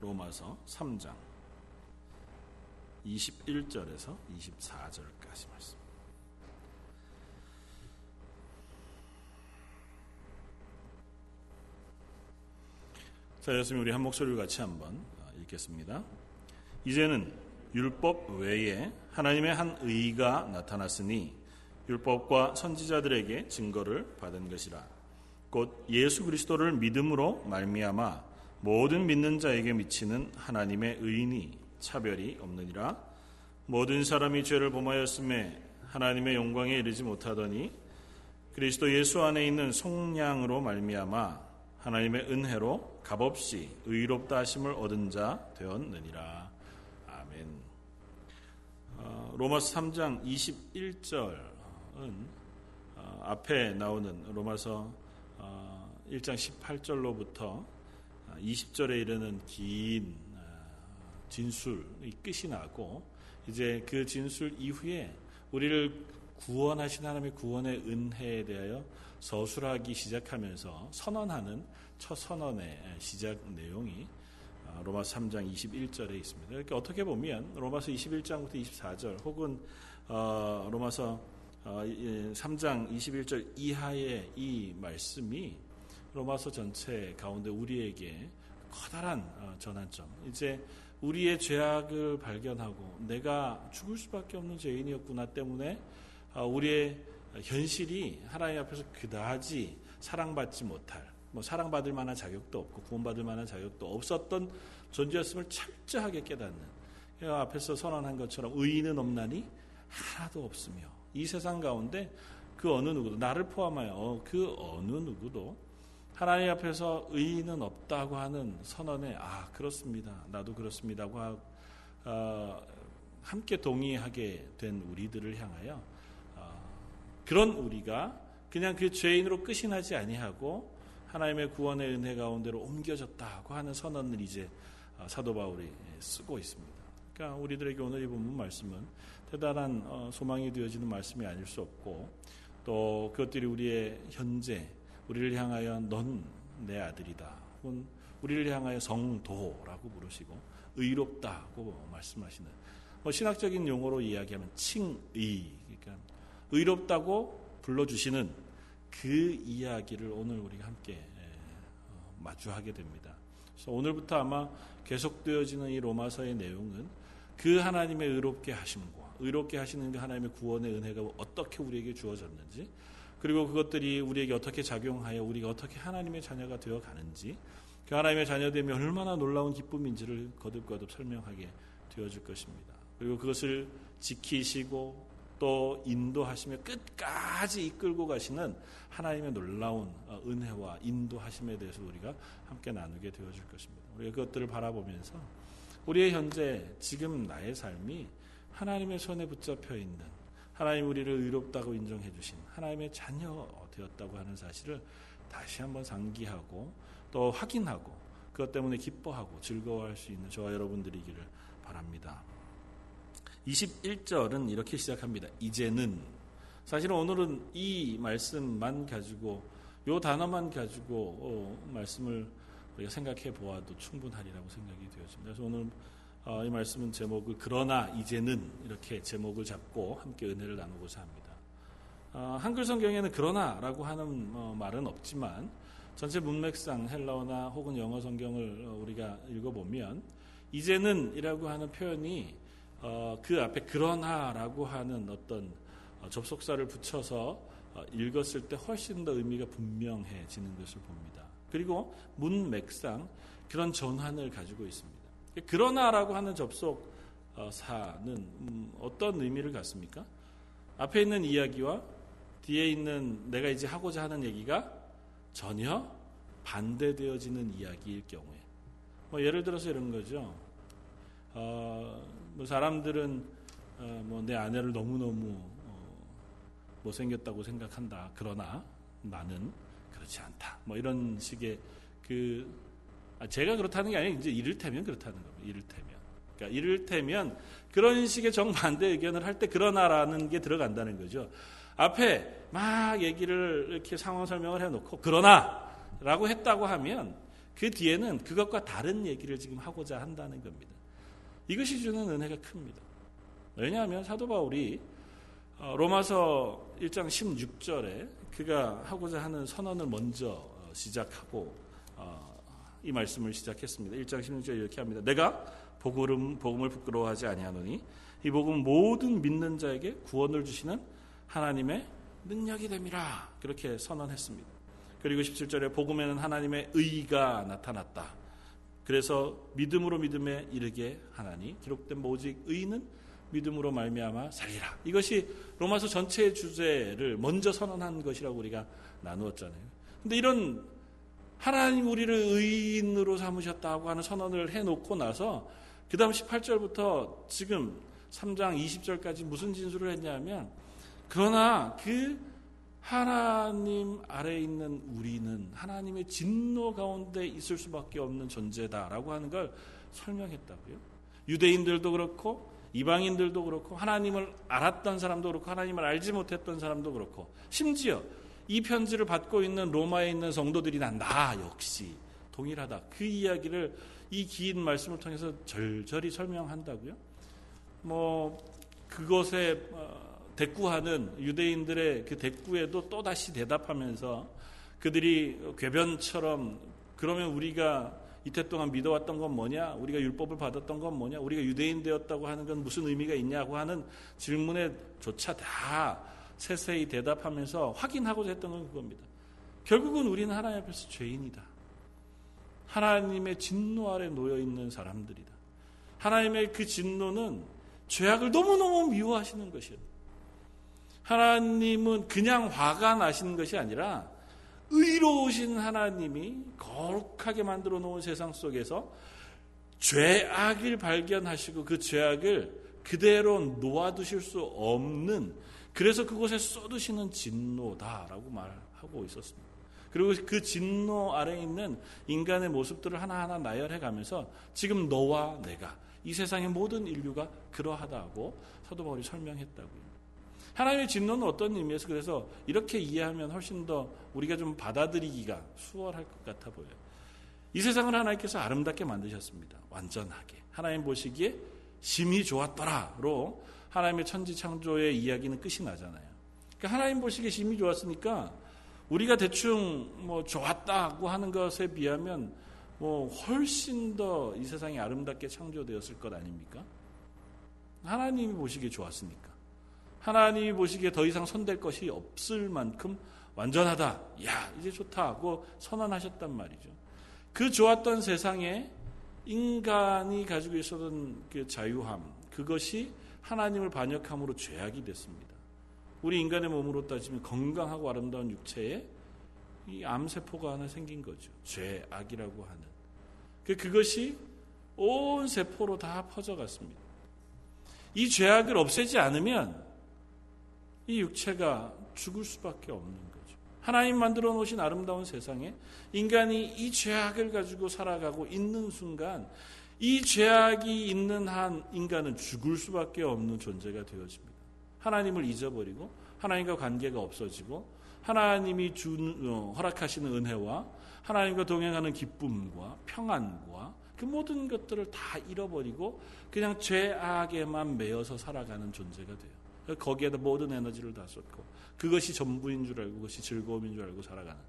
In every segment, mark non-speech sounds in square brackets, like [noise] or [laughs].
로마서 3장 21절에서 24절까지 말씀. 자, 여러분 우리 한 목소리를 같이 한번 읽겠습니다. 이제는 율법 외에 하나님의 한 의가 나타났으니 율법과 선지자들에게 증거를 받은 것이라. 곧 예수 그리스도를 믿음으로 말미암아 모든 믿는 자에게 미치는 하나님의 의인이 차별이 없느니라. 모든 사람이 죄를 범하였음에 하나님의 영광에 이르지 못하더니 그리스도 예수 안에 있는 속량으로 말미암아 하나님의 은혜로 값없이 의롭다 하심을 얻은 자 되었느니라. 아멘. 어, 로마서 3장 21절은 어, 앞에 나오는 로마서 어, 1장 18절로부터 20절에 이르는 긴 어, 진술이 끝이 나고 이제 그 진술 이후에 우리를 구원하신 하나님의 구원의 은혜에 대하여 서술하기 시작하면서 선언하는 첫 선언의 시작 내용이 어, 로마서 3장 21절에 있습니다. 이렇게 어떻게 보면 로마서 21장부터 24절 혹은 어, 로마서 3장 21절 이하의 이 말씀이 로마서 전체 가운데 우리에게 커다란 어, 전환점. 이제 우리의 죄악을 발견하고 내가 죽을 수밖에 없는 죄인이었구나 때문에 어, 우리의 현실이 하나님 앞에서 그다지 사랑받지 못할 뭐 사랑받을 만한 자격도 없고 구원받을 만한 자격도 없었던 존재였음을 철저하게 깨닫는 앞에서 선언한 것처럼 의인은 없나니 하나도 없으며 이 세상 가운데 그 어느 누구도 나를 포함하여 그 어느 누구도 하나님 앞에서 의인은 없다고 하는 선언에 아 그렇습니다. 나도 그렇습니다고 하, 어, 함께 동의하게 된 우리들을 향하여 어, 그런 우리가 그냥 그 죄인으로 끝이 나지 아니하고 하나님의 구원의 은혜 가운데로 옮겨졌다고 하는 선언을 이제 어, 사도 바울이 쓰고 있습니다. 그러니까 우리들에게 오늘 이 본문 말씀은 대단한 어, 소망이 되어지는 말씀이 아닐 수 없고 또 그것들이 우리의 현재 우리를 향하여 넌 내 아들이다. 혹은 우리를 향하여 성도라고 부르시고 의롭다고 말씀하시는 뭐 신학적인 용어로 이야기하면 칭의 그러니까 의롭다고 불러주시는 그 이야기를 오늘 우리가 함께 어, 마주하게 됩니다. 그래서 오늘부터 아마 계속되어지는 이 로마서의 내용은 그 하나님의 의롭게 하심과 의롭게 하시는 그 하나님의 구원의 은혜가 어떻게 우리에게 주어졌는지 그리고 그것들이 우리에게 어떻게 작용하여 우리가 어떻게 하나님의 자녀가 되어 가는지 그 하나님의 자녀됨이 얼마나 놀라운 기쁨인지를 거듭거듭 설명하게 되어질 것입니다. 그리고 그것을 지키시고 또 인도하시며 끝까지 이끌고 가시는 하나님의 놀라운 어, 은혜와 인도하심에 대해서 우리가 함께 나누게 되어질 것입니다. 우리가 그것들을 바라보면서 우리의 현재 지금 나의 삶이 하나님의 손에 붙잡혀 있는 하나님 우리를 의롭다고 인정해 주신 하나님의 자녀 되었다고 하는 사실을 다시 한번 상기하고 또 확인하고 그것 때문에 기뻐하고 즐거워할 수 있는 저와 여러분들이기를 바랍니다. 21절은 이렇게 시작합니다. 이제는 사실은 오늘은 이 말씀만 가지고 요 단어만 가지고 어, 말씀을 우리가 생각해 보아도 충분하리라고 생각이 되었습니다. 그래서 오늘 어, 이 말씀은 제목을 그러나 이제는 이렇게 제목을 잡고 함께 은혜를 나누고자 합니다. 어, 한글 성경에는 그러나라고 하는 어, 말은 없지만 전체 문맥상 헬라어나 혹은 영어 성경을 어, 우리가 읽어보면 이제는이라고 하는 표현이 어, 그 앞에 그러나라고 하는 어떤 어, 접속사를 붙여서 읽었을 때 훨씬 더 의미가 분명해지는 것을 봅니다. 그리고 문맥상 그런 전환을 가지고 있습니다. 그러나라고 하는 접속사는 음, 어떤 의미를 갖습니까? 앞에 있는 이야기와 뒤에 있는 내가 이제 하고자 하는 얘기가 전혀 반대되어지는 이야기일 경우에 뭐 예를 들어서 이런 거죠. 어, 뭐 사람들은 어, 뭐내 아내를 너무 너무 어, 못생겼다고 생각한다. 그러나 나는 그렇지 않다. 뭐 이런 식의 그 아, 제가 그렇다는 게 아니라 이제 이를테면 그렇다는 겁니다. 이를테면. 그러니까 이를테면 그런 식의 정반대 의견을 할 때 그러나라는 게 들어간다는 거죠. 앞에 막 얘기를 이렇게 상황 설명을 해놓고 그러나라고 했다고 하면 그 뒤에는 그것과 다른 얘기를 지금 하고자 한다는 겁니다. 이것이 주는 은혜가 큽니다. 왜냐하면 사도 바울이 어, 로마서 1장 16절에 그가 하고자 하는 선언을 먼저 어, 시작하고 어, 이 말씀을 시작했습니다. 1장 16절 이렇게 합니다. 내가 복음, 복음을 부끄러워하지 아니하노니 이 복음 모든 믿는 자에게 구원을 주시는 하나님의 능력이 됨이라 그렇게 선언했습니다. 그리고 17절에 복음에는 하나님의 의가 나타났다. 그래서 믿음으로 믿음에 이르게 하나니 기록된 오직 의는 믿음으로 말미암아 살리라. 이것이 로마서 전체의 주제를 먼저 선언한 것이라고 우리가 나누었잖아요. 근데 이런 하나님 우리를 의인으로 삼으셨다고 하는 선언을 해놓고 나서 그 다음 18절부터 지금 3장 20절까지 무슨 진술을 했냐면 그러나 그 하나님 아래 있는 우리는 하나님의 진노 가운데 있을 수밖에 없는 존재다라고 하는 걸 설명했다고요. 유대인들도 그렇고 이방인들도 그렇고 하나님을 알았던 사람도 그렇고 하나님을 알지 못했던 사람도 그렇고 심지어 이 편지를 받고 있는 로마에 있는 성도들이나 나 역시 동일하다. 그 이야기를 이 긴 말씀을 통해서 절절히 설명한다고요. 뭐 그것에 어, 대꾸하는 유대인들의 그 대꾸에도 또 다시 대답하면서 그들이 궤변처럼 그러면 우리가 이태 동안 믿어왔던 건 뭐냐? 우리가 율법을 받았던 건 뭐냐? 우리가 유대인 되었다고 하는 건 무슨 의미가 있냐고 하는 질문에 조차 다 세세히 대답하면서 확인하고자 했던 건 그겁니다. 결국은 우리는 하나님 앞에서 죄인이다. 하나님의 진노 아래 놓여 있는 사람들이다. 하나님의 그 진노는 죄악을 너무너무 미워하시는 것이에요. 하나님은 그냥 화가 나시는 것이 아니라 의로우신 하나님이 거룩하게 만들어 놓은 세상 속에서 죄악을 발견하시고 그 죄악을 그대로 놓아두실 수 없는 그래서 그곳에 쏟으시는 진노다라고 말하고 있었습니다. 그리고 그 진노 아래 있는 인간의 모습들을 하나하나 나열해 가면서 지금 너와 내가 이 세상의 모든 인류가 그러하다고 사도 바울이 설명했다고요. 하나님의 진노는 어떤 의미에서 그래서 이렇게 이해하면 훨씬 더 우리가 좀 받아들이기가 수월할 것 같아 보여요. 이 세상을 하나님께서 아름답게 만드셨습니다. 완전하게. 하나님 보시기에 심히 좋았더라로 하나님의 천지 창조의 이야기는 끝이 나잖아요. 그러니까 하나님 보시기에 심히 좋았으니까 우리가 대충 뭐 좋았다고 하는 것에 비하면 뭐 훨씬 더 이 세상이 아름답게 창조되었을 것 아닙니까? 하나님이 보시기에 좋았으니까. 하나님이 보시기에 더 이상 손댈 것이 없을 만큼 완전하다. 야, 이제 좋다. 고 선언하셨단 말이죠. 그 좋았던 세상에 인간이 가지고 있었던 그 자유함, 그것이 하나님을 반역함으로 죄악이 됐습니다. 우리 인간의 몸으로 따지면 건강하고 아름다운 육체에 이 암세포가 하나 생긴 거죠. 죄악이라고 하는. 그 그것이 온 세포로 다 퍼져갔습니다. 이 죄악을 없애지 않으면 이 육체가 죽을 수밖에 없는 거죠. 하나님 만들어 놓으신 아름다운 세상에 인간이 이 죄악을 가지고 살아가고 있는 순간 이 죄악이 있는 한 인간은 죽을 수밖에 없는 존재가 되어집니다. 하나님을 잊어버리고 하나님과 관계가 없어지고 하나님이 준 어, 허락하시는 은혜와 하나님과 동행하는 기쁨과 평안과 그 모든 것들을 다 잃어버리고 그냥 죄악에만 매여서 살아가는 존재가 돼요. 거기에다 모든 에너지를 다 쏟고 그것이 전부인 줄 알고 그것이 즐거움인 줄 알고 살아가는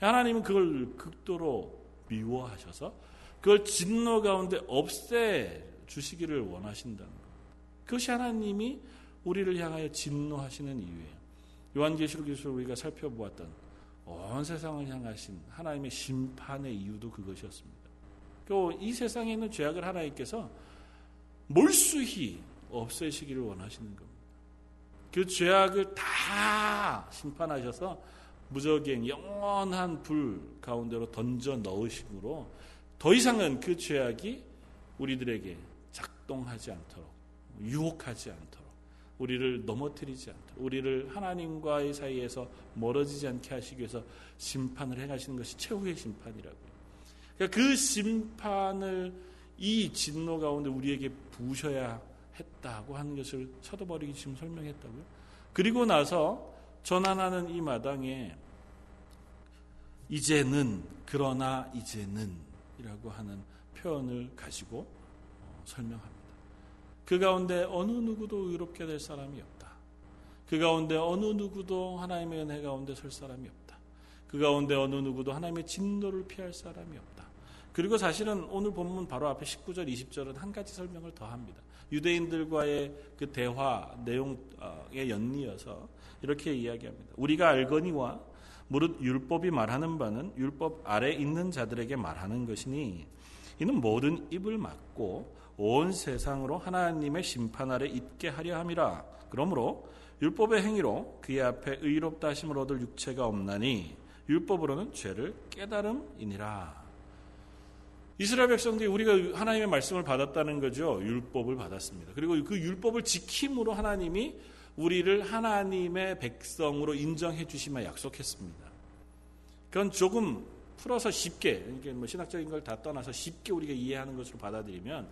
하나님은 그걸 극도로 미워하셔서 그걸 진노 가운데 없애 주시기를 원하신다는 것. 그것이 하나님이 우리를 향하여 진노하시는 이유예요. 요한계시록에서 우리가 살펴보았던 온 세상을 향하신 하나님의 심판의 이유도 그것이었습니다. 이 세상에 있는 죄악을 하나님께서 몰수히 없애시기를 원하시는 겁니다. 그 죄악을 다 심판하셔서 무적행 영원한 불 가운데로 던져 넣으심으로 더 이상은 그 죄악이 우리들에게 작동하지 않도록 유혹하지 않도록 우리를 넘어뜨리지 않도록 우리를 하나님과의 사이에서 멀어지지 않게 하시기 위해서 심판을 행하시는 것이 최후의 심판이라고요. 그러니까 그 심판을 이 진노 가운데 우리에게 부으셔야 했다고 하는 것을 바울이 지금 설명했다고요. 그리고 나서 전환하는 이 마당에 이제는 그러나 이제는 이라고 하는 표현을 가지고 어, 설명합니다. 그 가운데 어느 누구도 의롭게 될 사람이 없다. 그 가운데 어느 누구도 하나님의 은혜 가운데 설 사람이 없다. 그 가운데 어느 누구도 하나님의 진노를 피할 사람이 없다. 그리고 사실은 오늘 본문 바로 앞에 19절, 20절은 한 가지 설명을 더 합니다. 유대인들과의 그 대화 내용에 연이어서 이렇게 이야기합니다. 우리가 알거니와 무릇 율법이 말하는 바는 율법 아래 있는 자들에게 말하는 것이니 이는 모든 입을 막고 온 세상으로 하나님의 심판 아래 있게 하려 함이라. 그러므로 율법의 행위로 그의 앞에 의롭다 하심을 얻을 육체가 없나니 율법으로는 죄를 깨달음이니라. 이스라엘 백성들이 우리가 하나님의 말씀을 받았다는 거죠. 율법을 받았습니다. 그리고 그 율법을 지킴으로 하나님이 우리를 하나님의 백성으로 인정해 주시며 약속했습니다. 그건 조금 풀어서 쉽게 이게 뭐 신학적인 걸 다 떠나서 쉽게 우리가 이해하는 것으로 받아들이면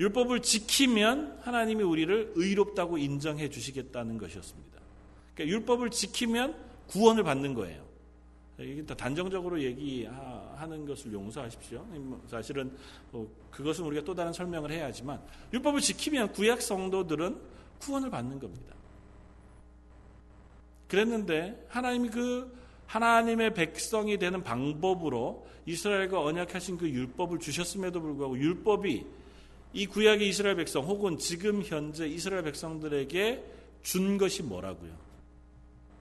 율법을 지키면 하나님이 우리를 의롭다고 인정해 주시겠다는 것이었습니다. 그러니까 율법을 지키면 구원을 받는 거예요. 이게 단정적으로 얘기하는 것을 용서하십시오. 뭐 사실은 뭐 그것은 우리가 또 다른 설명을 해야 하지만 율법을 지키면 구약 성도들은 구원을 받는 겁니다. 그랬는데 하나님이 그 하나님의 백성이 되는 방법으로 이스라엘과 언약하신 그 율법을 주셨음에도 불구하고 율법이 이 구약의 이스라엘 백성 혹은 지금 현재 이스라엘 백성들에게 준 것이 뭐라고요?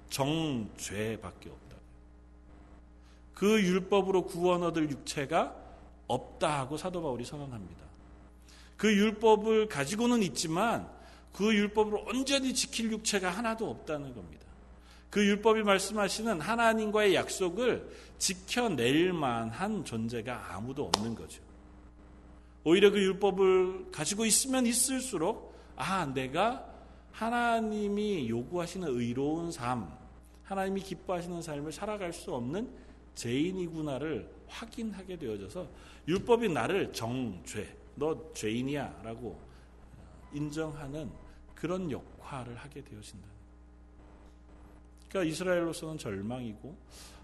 정죄밖에 없다. 그 율법으로 구원 얻을 육체가 없다 하고 사도 바울이 선언합니다. 그 율법을 가지고는 있지만 그 율법으로 온전히 지킬 육체가 하나도 없다는 겁니다. 그 율법이 말씀하시는 하나님과의 약속을 지켜낼 만한 존재가 아무도 없는 거죠. 오히려 그 율법을 가지고 있으면 있을수록 아, 내가 하나님이 요구하시는 의로운 삶, 하나님이 기뻐하시는 삶을 살아갈 수 없는 죄인이구나를 확인하게 되어져서 율법이 나를 정죄, 너 죄인이야 라고 인정하는 그런 역할을 하게 되어진다. 그러니까 이스라엘로서는 절망이고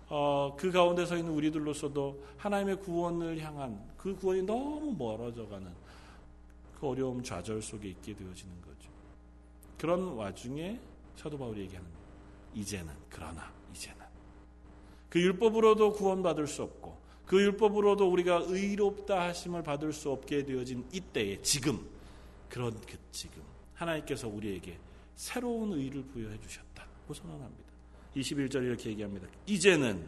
어, 그 가운데 서 있는 우리들로서도 하나님의 구원을 향한 그 구원이 너무 멀어져가는 그 어려움 좌절 속에 있게 되어지는 거죠. 그런 와중에 사도 바울이 얘기하는 이제는 그러나 이제는 그 율법으로도 구원받을 수 없고 그 율법으로도 우리가 의롭다 하심을 받을 수 없게 되어진 이때에 지금 그런 그 지금 하나님께서 우리에게 새로운 의를 부여해 주셨다 고 선언합니다. 21절 이렇게 얘기합니다. 이제는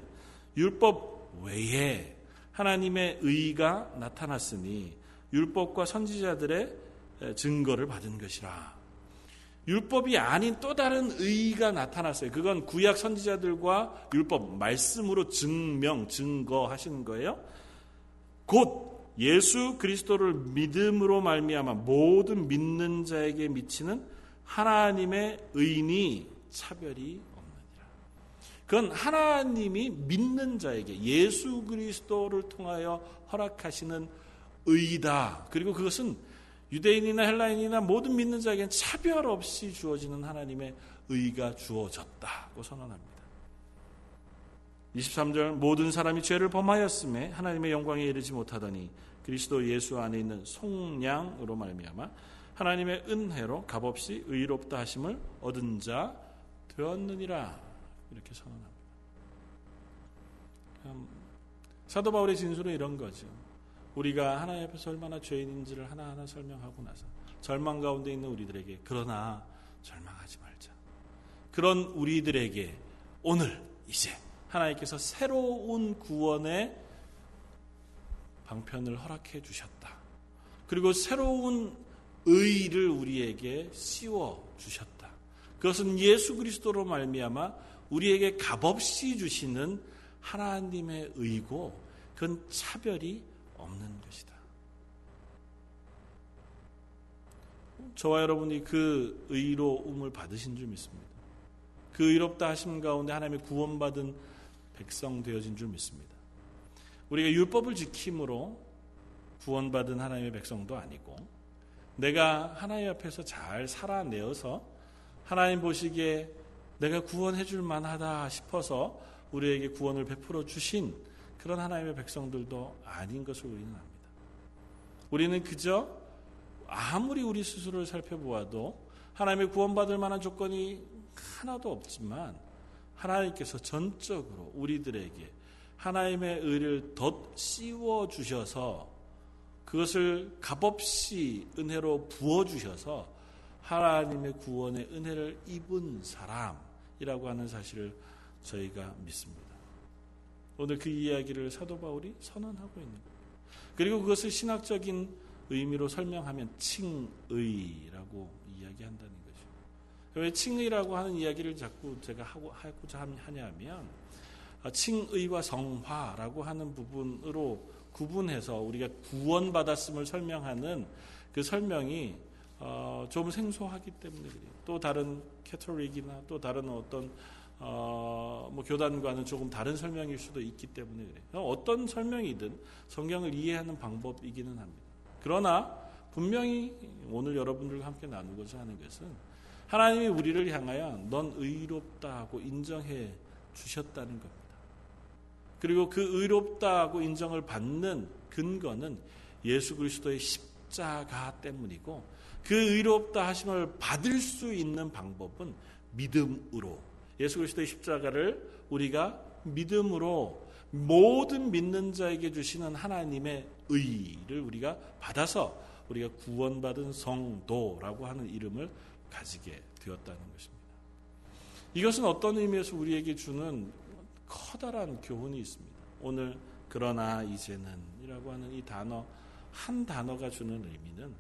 율법 외에 하나님의 의가 나타났으니 율법과 선지자들의 증거를 받은 것이라. 율법이 아닌 또 다른 의가 나타났어요. 그건 구약 선지자들과 율법 말씀으로 증명, 증거하시는 거예요. 곧 예수 그리스도를 믿음으로 말미암아 모든 믿는 자에게 미치는 하나님의 의니 차별이 그건 하나님이 믿는 자에게 예수 그리스도를 통하여 허락하시는 의다. 그리고 그것은 유대인이나 헬라인이나 모든 믿는 자에게는 차별 없이 주어지는 하나님의 의가 주어졌다고 선언합니다. 23절 모든 사람이 죄를 범하였음에 하나님의 영광에 이르지 못하더니 그리스도 예수 안에 있는 속량으로 말미암아 하나님의 은혜로 값없이 의롭다 하심을 얻은 자 되었느니라. 이렇게 선언합니다. 음, 사도 바울의 진술은 이런 거죠. 우리가 하나님 앞에서 얼마나 죄인인지를 하나하나 설명하고 나서 절망 가운데 있는 우리들에게 그러나 절망하지 말자. 그런 우리들에게 오늘 이제 하나님께서 새로운 구원의 방편을 허락해 주셨다. 그리고 새로운 의를 우리에게 씌워 주셨다. 그것은 예수 그리스도로 말미암아 우리에게 값없이 주시는 하나님의 의고 그건 차별이 없는 것이다. 저와 여러분이 그 의로움을 받으신 줄 믿습니다. 그 의롭다 하심 가운데 하나님의 구원받은 백성 되어진 줄 믿습니다. 우리가 율법을 지킴으로 구원받은 하나님의 백성도 아니고 내가 하나님 앞에서 잘 살아내어서 하나님 보시기에 내가 구원해 줄 만하다 싶어서 우리에게 구원을 베풀어 주신 그런 하나님의 백성들도 아닌 것을 우리는 압니다. 우리는 그저 아무리 우리 스스로를 살펴보아도 하나님의 구원받을 만한 조건이 하나도 없지만 하나님께서 전적으로 우리들에게 하나님의 의를 덧 씌워 주셔서 그것을 값없이 은혜로 부어 주셔서 하나님의 구원의 은혜를 입은 사람 이라고 하는 사실을 저희가 믿습니다. 오늘 그 이야기를 사도 바울이 선언하고 있는 겁니다. 그리고 그것을 신학적인 의미로 설명하면 칭의라고 이야기한다는 거죠. 왜 칭의라고 하는 이야기를 자꾸 제가 하고 하고자 하냐면 아, 칭의와 성화라고 하는 부분으로 구분해서 우리가 구원받았음을 설명하는 그 설명이 어, 좀 생소하기 때문에 그래요. 또 다른 캐톨릭이나 또 다른 어떤 어, 뭐 교단과는 조금 다른 설명일 수도 있기 때문에 그래요. 어떤 설명이든 성경을 이해하는 방법이기는 합니다. 그러나 분명히 오늘 여러분들과 함께 나누고자 하는 것은 하나님이 우리를 향하여 넌 의롭다 하고 인정해 주셨다는 겁니다. 그리고 그 의롭다고 인정을 받는 근거는 예수 그리스도의 십자가 때문이고 그 의롭다 하심을 받을 수 있는 방법은 믿음으로 예수 그리스도의 십자가를 우리가 믿음으로 모든 믿는 자에게 주시는 하나님의 의를 우리가 받아서 우리가 구원받은 성도라고 하는 이름을 가지게 되었다는 것입니다. 이것은 어떤 의미에서 우리에게 주는 커다란 교훈이 있습니다. 오늘 그러나 이제는 이라고 하는 이 단어 한 단어가 주는 의미는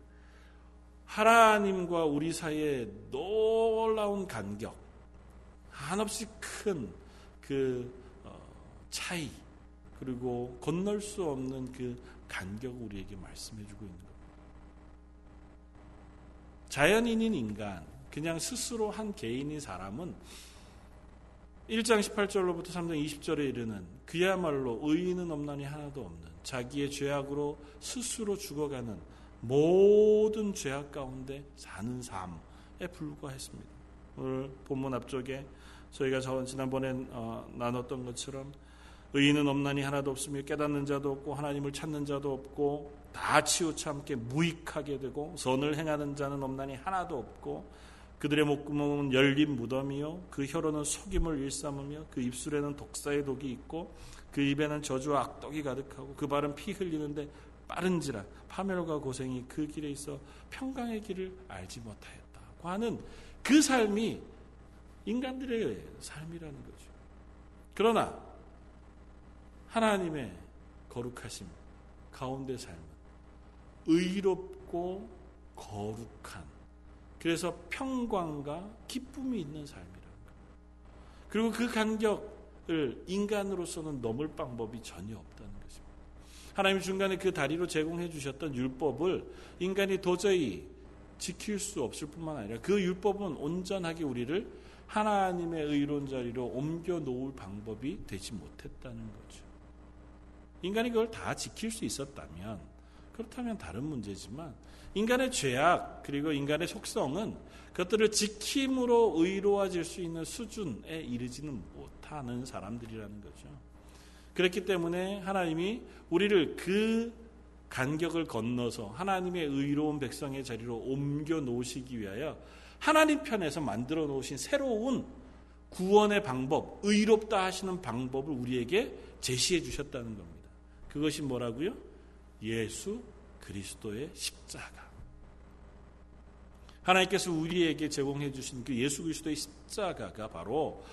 하나님과 우리 사이에 놀라운 간격, 한없이 큰 그 차이, 그리고 건널 수 없는 그 간격을 우리에게 말씀해 주고 있는 겁니다. 자연인인 인간, 그냥 스스로 한 개인인 사람은 1장 18절로부터 3장 20절에 이르는 그야말로 의인은 없나니 하나도 없는 자기의 죄악으로 스스로 죽어가는 모든 죄악 가운데 사는 삶에 불과했습니다. 오늘 본문 앞쪽에 저희가 지난번에 어, 나눴던 것처럼 의인은 없나니 하나도 없으며 깨닫는 자도 없고 하나님을 찾는 자도 없고 다 치우참게 무익하게 되고 선을 행하는 자는 없나니 하나도 없고 그들의 목구멍은 열린 무덤이요 그 혀로는 속임을 일삼으며 그 입술에는 독사의 독이 있고 그 입에는 저주와 악독이 가득하고 그 발은 피 흘리는데 빠른지라 파멸과 고생이 그 길에 있어 평강의 길을 알지 못하였다고 하는 그 삶이 인간들의 삶이라는 거죠. 그러나 하나님의 거룩하심 가운데 삶은 의롭고 거룩한 그래서 평광과 기쁨이 있는 삶이라는 거예요. 그리고 그 간격을 인간으로서는 넘을 방법이 전혀 없다는. 하나님 중간에 그 다리로 제공해 주셨던 율법을 인간이 도저히 지킬 수 없을 뿐만 아니라 그 율법은 온전하게 우리를 하나님의 의로운 자리로 옮겨 놓을 방법이 되지 못했다는 거죠. 인간이 그걸 다 지킬 수 있었다면 그렇다면 다른 문제지만 인간의 죄악 그리고 인간의 속성은 그것들을 지킴으로 의로워질 수 있는 수준에 이르지는 못하는 사람들이라는 거죠. 그렇기 때문에 하나님이 우리를 그 간격을 건너서 하나님의 의로운 백성의 자리로 옮겨 놓으시기 위하여 하나님 편에서 만들어 놓으신 새로운 구원의 방법, 의롭다 하시는 방법을 우리에게 제시해 주셨다는 겁니다. 그것이 뭐라고요? 예수 그리스도의 십자가. 하나님께서 우리에게 제공해 주신 그 예수 그리스도의 십자가가 바로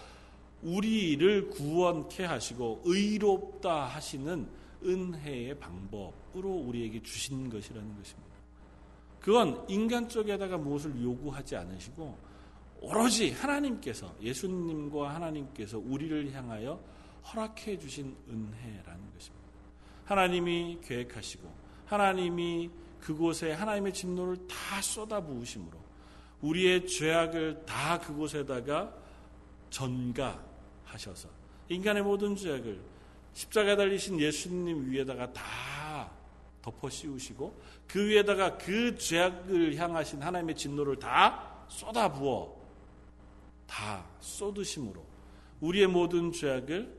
우리를 구원케 하시고 의롭다 하시는 은혜의 방법으로 우리에게 주신 것이라는 것입니다. 그건 인간 쪽에다가 무엇을 요구하지 않으시고 오로지 하나님께서 예수님과 하나님께서 우리를 향하여 허락해 주신 은혜라는 것입니다. 하나님이 계획하시고 하나님이 그곳에 하나님의 진노를 다 쏟아 부으심으로 우리의 죄악을 다 그곳에다가 전가 하셔서 인간의 모든 죄악을 십자가에 달리신 예수님 위에다가 다 덮어 씌우시고 그 위에다가 그 죄악을 향하신 하나님의 진노를 다 쏟아 부어 다 쏟으심으로 우리의 모든 죄악을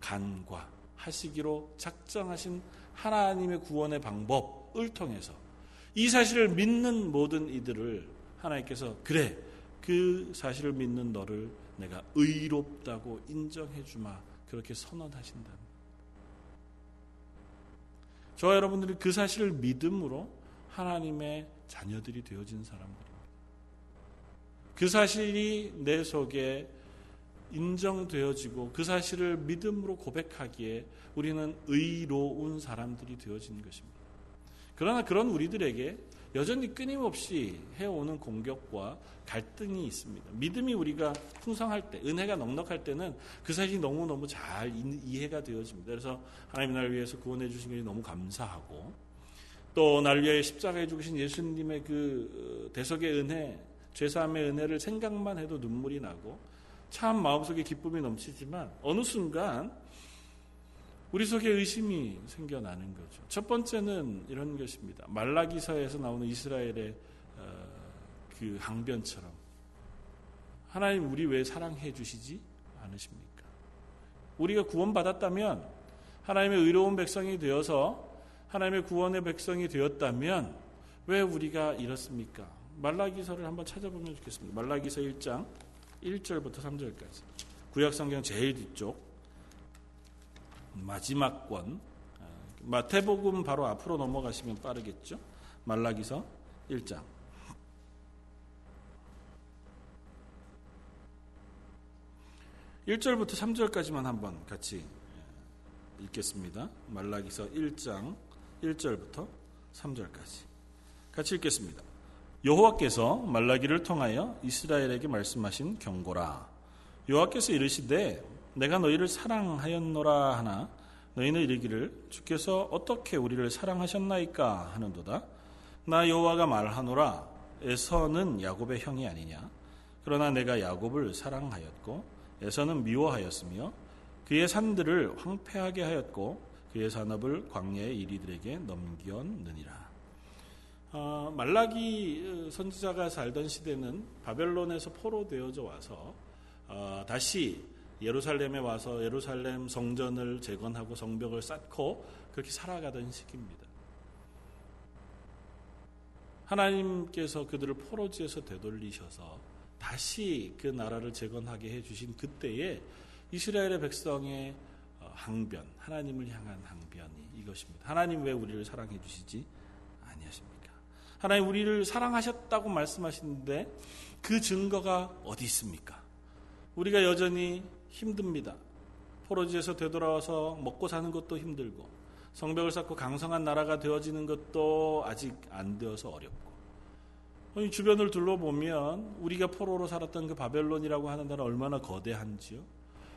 간과 하시기로 작정하신 하나님의 구원의 방법을 통해서 이 사실을 믿는 모든 이들을 하나님께서 그래 그 사실을 믿는 너를 내가 의롭다고 인정해 주마 그렇게 선언하신다. 저와 여러분들이 그 사실을 믿음으로 하나님의 자녀들이 되어진 사람들입니다. 그 사실이 내 속에 인정되어지고 그 사실을 믿음으로 고백하기에 우리는 의로운 사람들이 되어진 것입니다. 그러나 그런 우리들에게 여전히 끊임없이 해오는 공격과 갈등이 있습니다. 믿음이 우리가 풍성할 때, 은혜가 넉넉할 때는 그 사실이 너무너무 잘 이해가 되어집니다. 그래서 하나님 나를 위해서 구원해 주신 것이 너무 감사하고 또 나를 위해 십자가에 죽으신 예수님의 그 어, 대속의 은혜, 죄사함의 은혜를 생각만 해도 눈물이 나고 참 마음속에 기쁨이 넘치지만 어느 순간 우리 속에 의심이 생겨나는 거죠. 첫 번째는 이런 것입니다. 말라기서에서 나오는 이스라엘의 어, 그 항변처럼 하나님 우리 왜 사랑해 주시지 않으십니까? 우리가 구원받았다면 하나님의 의로운 백성이 되어서 하나님의 구원의 백성이 되었다면 왜 우리가 이렇습니까? 말라기서를 한번 찾아보면 좋겠습니다. 말라기서 1장 1절부터 3절까지. 구약 성경 제일 뒤쪽 마지막 권. 마태복음 바로 앞으로 넘어가시면 빠르겠죠. 말라기서 1장. (1절부터) (3절까지만) 한번 같이 읽겠습니다. 말라기서 (1장) (1절부터) (3절까지) 같이 읽겠습니다. 여호와께서 말라기를 통하여 이스라엘에게 말씀하신 경고라. 여호와께서 이르시되 내가 너희를 사랑하였노라 하나 너희는 이르기를 주께서 어떻게 우리를 사랑하셨나이까 하는도다. 나 여호와가 말하노라. 에서는 야곱의 형이 아니냐? 그러나 내가 야곱을 사랑하였고 에서는 미워하였으며 그의 산들을 황폐하게 하였고 그의 산업을 광야의 이리들에게 넘겼느니라. 어, 말라기 선지자가 살던 시대는 바벨론에서 포로되어져 와서 어, 다시 예루살렘에 와서 예루살렘 성전을 재건하고 성벽을 쌓고 그렇게 살아가던 시기입니다. 하나님께서 그들을 포로지에서 되돌리셔서 다시 그 나라를 재건하게 해주신 그때에 이스라엘의 백성의 어, 항변, 하나님을 향한 항변이 이것입니다. 하나님 왜 우리를 사랑해 주시지 아니하십니까? 하나님 우리를 사랑하셨다고 말씀하시는데 그 증거가 어디 있습니까? 우리가 여전히 힘듭니다. 포로지에서 되돌아와서 먹고 사는 것도 힘들고 성벽을 쌓고 강성한 나라가 되어지는 것도 아직 안 되어서 어렵고 주변을 둘러보면 우리가 포로로 살았던 그 바벨론이라고 하는 나라 얼마나 거대한지요.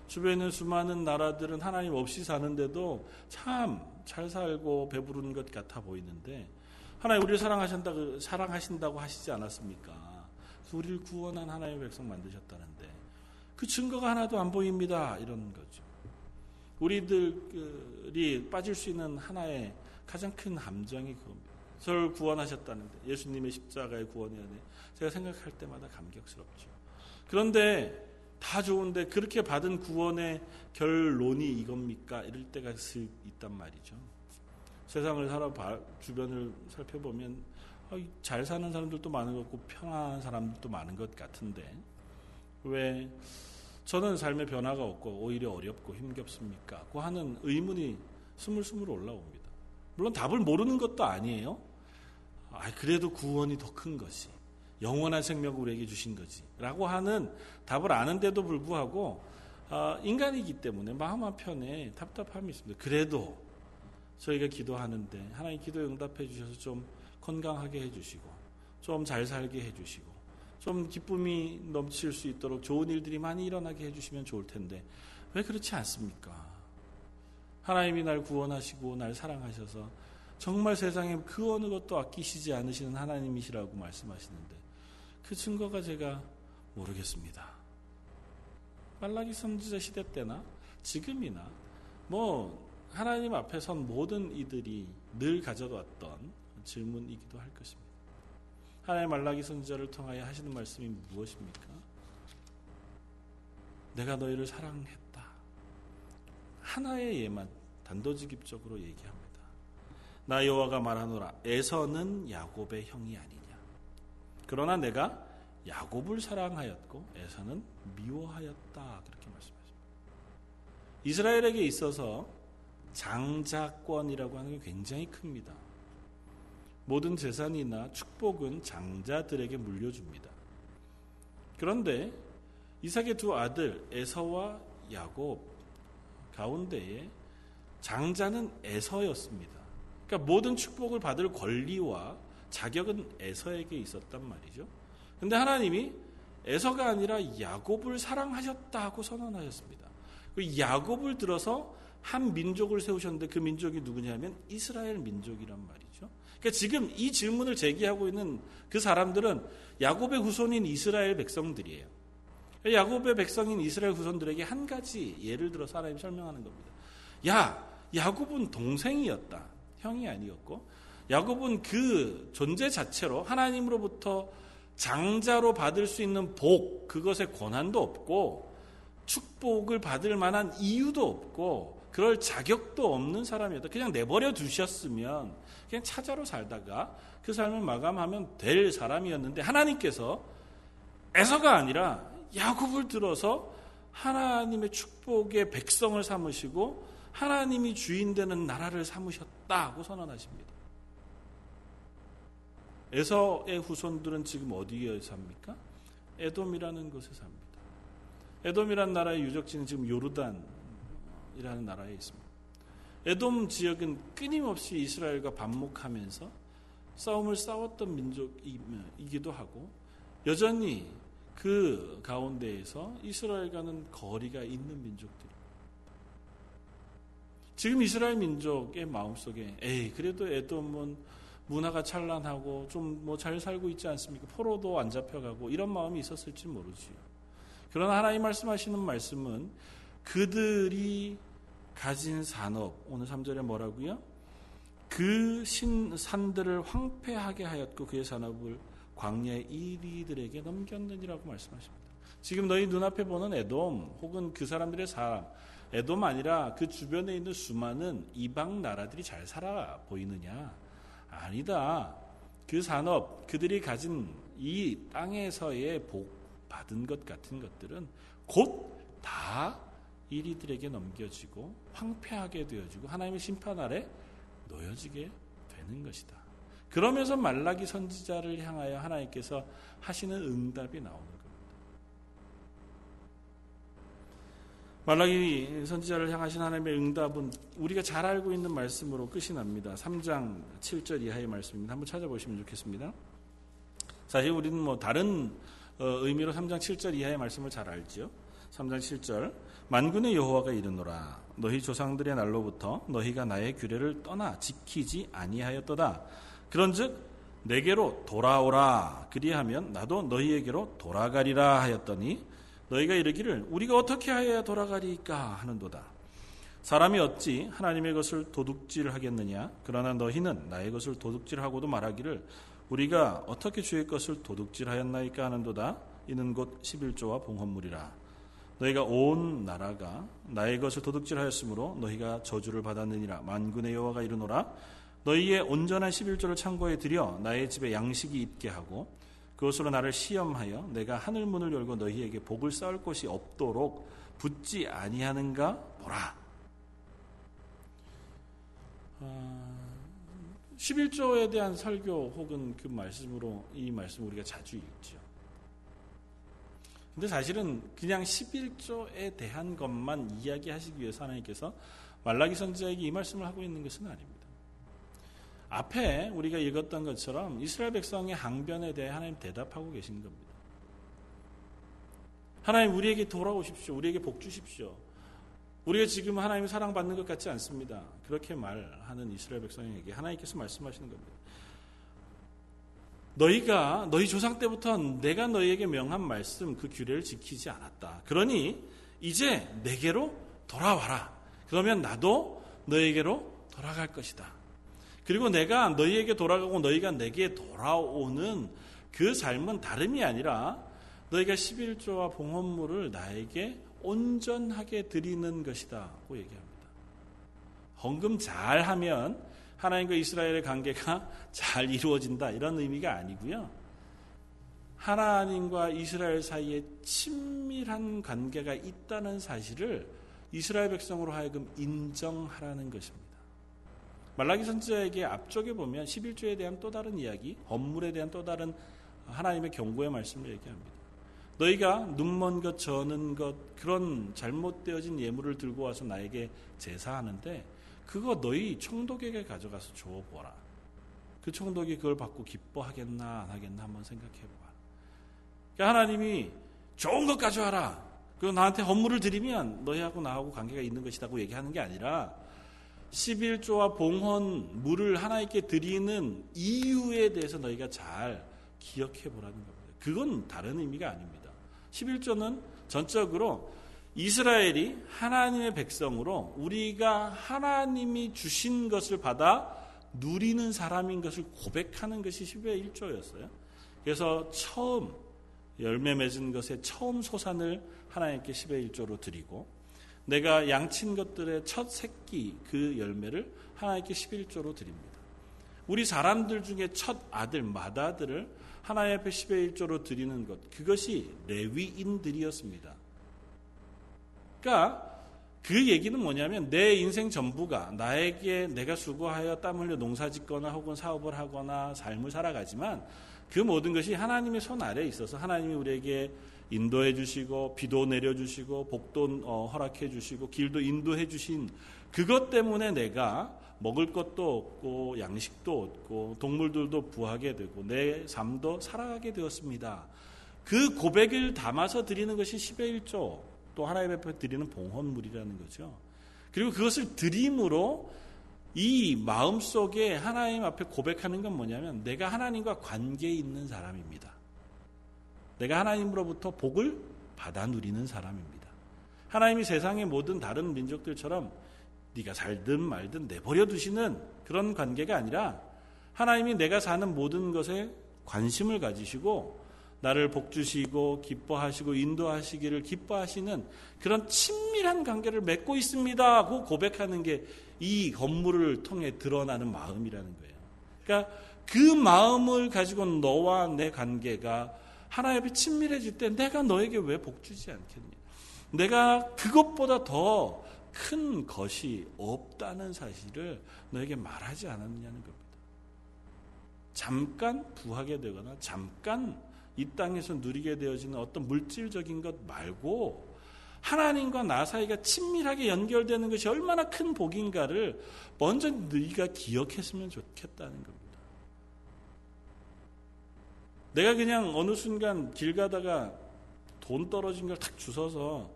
주변에 있는 수많은 나라들은 하나님 없이 사는데도 참 잘 살고 배부른 것 같아 보이는데 하나님 우리를 사랑하신다고, 사랑하신다고 하시지 않았습니까? 우리를 구원한 하나님의 백성 만드셨다는데 그 증거가 하나도 안 보입니다. 이런 거죠. 우리들이 빠질 수 있는 하나의 가장 큰 함정이 그겁니다. 저를 구원하셨다는데 예수님의 십자가의 구원이라니 제가 생각할 때마다 감격스럽죠. 그런데 다 좋은데 그렇게 받은 구원의 결론이 이겁니까? 이럴 때가 있단 말이죠. 세상을 살아 주변을 살펴보면 아, 잘 사는 사람들도 많은 것 같고 편안한 사람들도 많은 것 같은데 왜 저는 삶의 변화가 없고 오히려 어렵고 힘겹습니까? 고 하는 의문이 스물스물 올라옵니다. 물론 답을 모르는 것도 아니에요. 아, 그래도 구원이 더 큰 것이 영원한 생명을 우리에게 주신 거지. 라고 하는 답을 아는데도 불구하고 어, 인간이기 때문에 마음 한편에 답답함이 있습니다. 그래도 저희가 기도하는데 하나님 기도 응답해 주셔서 좀 건강하게 해주시고 좀 잘 살게 해주시고 좀 기쁨이 넘칠 수 있도록 좋은 일들이 많이 일어나게 해주시면 좋을 텐데 왜 그렇지 않습니까? 하나님이 날 구원하시고 날 사랑하셔서 정말 세상에 그 어느 것도 아끼시지 않으시는 하나님이시라고 말씀하시는데 그 증거가 제가 모르겠습니다. 말라기 선지자 시대 때나 지금이나 뭐 하나님 앞에 선 모든 이들이 늘 가져왔던 질문이기도 할 것입니다. 하나님 말라기 선지자를 통하여 하시는 말씀이 무엇입니까? 내가 너희를 사랑했다. 하나의 예만 단도직입적으로 얘기합니다. 나 여호와가 말하노라 에서는 야곱의 형이 아니냐. 그러나 내가 야곱을 사랑하였고 에서는 미워하였다. 그렇게 말씀하십니다. 이스라엘에게 있어서 장자권이라고 하는 게 굉장히 큽니다. 모든 재산이나 축복은 장자들에게 물려줍니다. 그런데 이삭의 두 아들 에서와 야곱 가운데에 장자는 에서였습니다. 그러니까 모든 축복을 받을 권리와 자격은 에서에게 있었단 말이죠. 근데 하나님이 에서가 아니라 야곱을 사랑하셨다고 선언하셨습니다. 그 야곱을 들어서 한 민족을 세우셨는데 그 민족이 누구냐면 이스라엘 민족이란 말이죠. 그러니까 지금 이 질문을 제기하고 있는 그 사람들은 야곱의 후손인 이스라엘 백성들이에요. 야곱의 백성인 이스라엘 후손들에게 한 가지 예를 들어서 하나님 설명하는 겁니다. 야, 야곱은 동생이었다. 형이 아니었고 야곱은 그 존재 자체로 하나님으로부터 장자로 받을 수 있는 복 그것의 권한도 없고 축복을 받을 만한 이유도 없고 그럴 자격도 없는 사람이었다. 그냥 내버려 두셨으면 그냥 차자로 살다가 그 삶을 마감하면 될 사람이었는데 하나님께서 에서가 아니라 야곱을 들어서 하나님의 축복의 백성을 삼으시고 하나님이 주인 되는 나라를 삼으셨다고 선언하십니다. 에서의 후손들은 지금 어디에 삽니까? 에돔이라는 곳에 삽니다. 에돔이라는 나라의 유적지는 지금 요르단 이라는 나라에 있습니다. 에돔 지역은 끊임없이 이스라엘과 반목하면서 싸움을 싸웠던 민족이기도 하고 여전히 그 가운데에서 이스라엘과는 거리가 있는 민족들. 지금 이스라엘 민족의 마음속에 에이 그래도 에돔은 문화가 찬란하고 좀 뭐 잘 살고 있지 않습니까? 포로도 안 잡혀가고 이런 마음이 있었을지 모르지요. 그러나 하나님 말씀하시는 말씀은 그들이 가진 산업 오늘 3절에 뭐라고요? 그 신, 산들을 황폐하게 하였고 그의 산업을 광야의 이리들에게 넘겼느니라고 말씀하십니다. 지금 너희 눈앞에 보는 에돔 혹은 그 사람들의 사람 에돔 아니라 그 주변에 있는 수많은 이방 나라들이 잘 살아 보이느냐? 아니다. 그 산업, 그들이 가진 이 땅에서의 복 받은 것 같은 것들은 곧 다 이리들에게 넘겨지고 황폐하게 되어지고 하나님의 심판 아래 놓여지게 되는 것이다. 그러면서 말라기 선지자를 향하여 하나님께서 하시는 응답이 나오는 말라기 선지자를 향하신 하나님의 응답은 우리가 잘 알고 있는 말씀으로 끝이 납니다. 3장 7절 이하의 말씀입니다. 한번 찾아보시면 좋겠습니다. 사실 우리는 뭐 다른 어, 의미로 3장 7절 이하의 말씀을 잘 알죠. 3장 7절 만군의 여호와가 이르노라 너희 조상들의 날로부터 너희가 나의 규례를 떠나 지키지 아니하였도다. 그런즉 내게로 돌아오라 그리하면 나도 너희에게로 돌아가리라 하였더니 너희가 이르기를 우리가 어떻게 하여야 돌아가리까 하는도다. 사람이 어찌 하나님의 것을 도둑질 하겠느냐? 그러나 너희는 나의 것을 도둑질하고도 말하기를 우리가 어떻게 주의 것을 도둑질하였나이까 하는도다. 이는 곧 11조와 봉헌물이라. 너희가 온 나라가 나의 것을 도둑질하였으므로 너희가 저주를 받았느니라. 만군의 여호와가 이르노라. 너희의 온전한 11조를 창고에 들여 나의 집에 양식이 있게 하고 그것으로 나를 시험하여 내가 하늘 문을 열고 너희에게 복을 쌓을 곳이 없도록 붙지 아니하는가 보라. 아, 11조에 대한 설교 혹은 그 말씀으로 이 말씀 우리가 자주 읽죠. 근데 사실은 그냥 11조에 대한 것만 이야기하시기 위해서 하나님께서 말라기 선지자에게 이 말씀을 하고 있는 것은 아닙니다. 앞에 우리가 읽었던 것처럼 이스라엘 백성의 항변에 대해 하나님 대답하고 계신 겁니다. 하나님 우리에게 돌아오십시오. 우리에게 복 주십시오. 우리가 지금 하나님을 사랑받는 것 같지 않습니다. 그렇게 말하는 이스라엘 백성에게 하나님께서 말씀하시는 겁니다. 너희가 너희 조상 때부터 내가 너희에게 명한 말씀 그 규례를 지키지 않았다. 그러니 이제 내게로 돌아와라. 그러면 나도 너에게로 돌아갈 것이다. 그리고 내가 너희에게 돌아가고 너희가 내게 돌아오는 그 삶은 다름이 아니라 너희가 11조와 봉헌물을 나에게 온전하게 드리는 것이다 고 얘기합니다. 헌금 잘 하면 하나님과 이스라엘의 관계가 [laughs] 잘 이루어진다 이런 의미가 아니고요. 하나님과 이스라엘 사이에 친밀한 관계가 있다는 사실을 이스라엘 백성으로 하여금 인정하라는 것입니다. 말라기 선지자에게 앞쪽에 보면 11조에 대한 또 다른 이야기, 건물에 대한 또 다른 하나님의 경고의 말씀을 얘기합니다. 너희가 눈먼 것, 저는 것, 그런 잘못되어진 예물을 들고 와서 나에게 제사하는데 그거 너희 총독에게 가져가서 줘보라. 그 총독이 그걸 받고 기뻐하겠나 안 하겠나 한번 생각해봐. 그러니까 하나님이 좋은 것 가져와라. 그리고 나한테 헌물을 드리면 너희하고 나하고 관계가 있는 것이라고 얘기하는 게 아니라 11조와 봉헌 물을 하나님께 드리는 이유에 대해서 너희가 잘 기억해 보라는 겁니다. 그건 다른 의미가 아닙니다. 11조는 전적으로 이스라엘이 하나님의 백성으로 우리가 하나님이 주신 것을 받아 누리는 사람인 것을 고백하는 것이 10의 1조였어요. 그래서 처음 열매 맺은 것의 처음 소산을 하나님께 10의 1조로 드리고 내가 양친 것들의 첫 새끼 그 열매를 하나님께 11조로 드립니다. 우리 사람들 중에 첫 아들, 맏아들을 하나님 앞에 10의 1조로 드리는 것, 그것이 레위인들이었습니다. 그러니까 그 얘기는 뭐냐면 내 인생 전부가 나에게 내가 수고하여 땀 흘려 농사 짓거나 혹은 사업을 하거나 삶을 살아가지만 그 모든 것이 하나님의 손 아래에 있어서 하나님이 우리에게 인도해 주시고 비도 내려 주시고 복도 어, 허락해 주시고 길도 인도해 주신 그것 때문에 내가 먹을 것도 없고 양식도 없고 동물들도 부하게 되고 내 삶도 살아가게 되었습니다. 그 고백을 담아서 드리는 것이 10의 1조 또 하나님 앞에 드리는 봉헌물이라는 거죠. 그리고 그것을 드림으로 이 마음 속에 하나님 앞에 고백하는 건 뭐냐면 내가 하나님과 관계 있는 사람입니다. 내가 하나님으로부터 복을 받아 누리는 사람입니다. 하나님이 세상의 모든 다른 민족들처럼 네가 살든 말든 내버려 두시는 그런 관계가 아니라 하나님이 내가 사는 모든 것에 관심을 가지시고 나를 복주시고 기뻐하시고 인도하시기를 기뻐하시는 그런 친밀한 관계를 맺고 있습니다. 고 고백하는 게 이 건물을 통해 드러나는 마음이라는 거예요. 그러니까 그 마음을 가지고 너와 내 관계가 하나님 앞에 친밀해질 때 내가 너에게 왜 복주지 않겠니? 내가 그것보다 더 큰 것이 없다는 사실을 너에게 말하지 않았느냐는 겁니다. 잠깐 부하게 되거나 잠깐 이 땅에서 누리게 되어지는 어떤 물질적인 것 말고 하나님과 나 사이가 친밀하게 연결되는 것이 얼마나 큰 복인가를 먼저 네가 기억했으면 좋겠다는 겁니다. 내가 그냥 어느 순간 길 가다가 돈 떨어진 걸 탁 주워서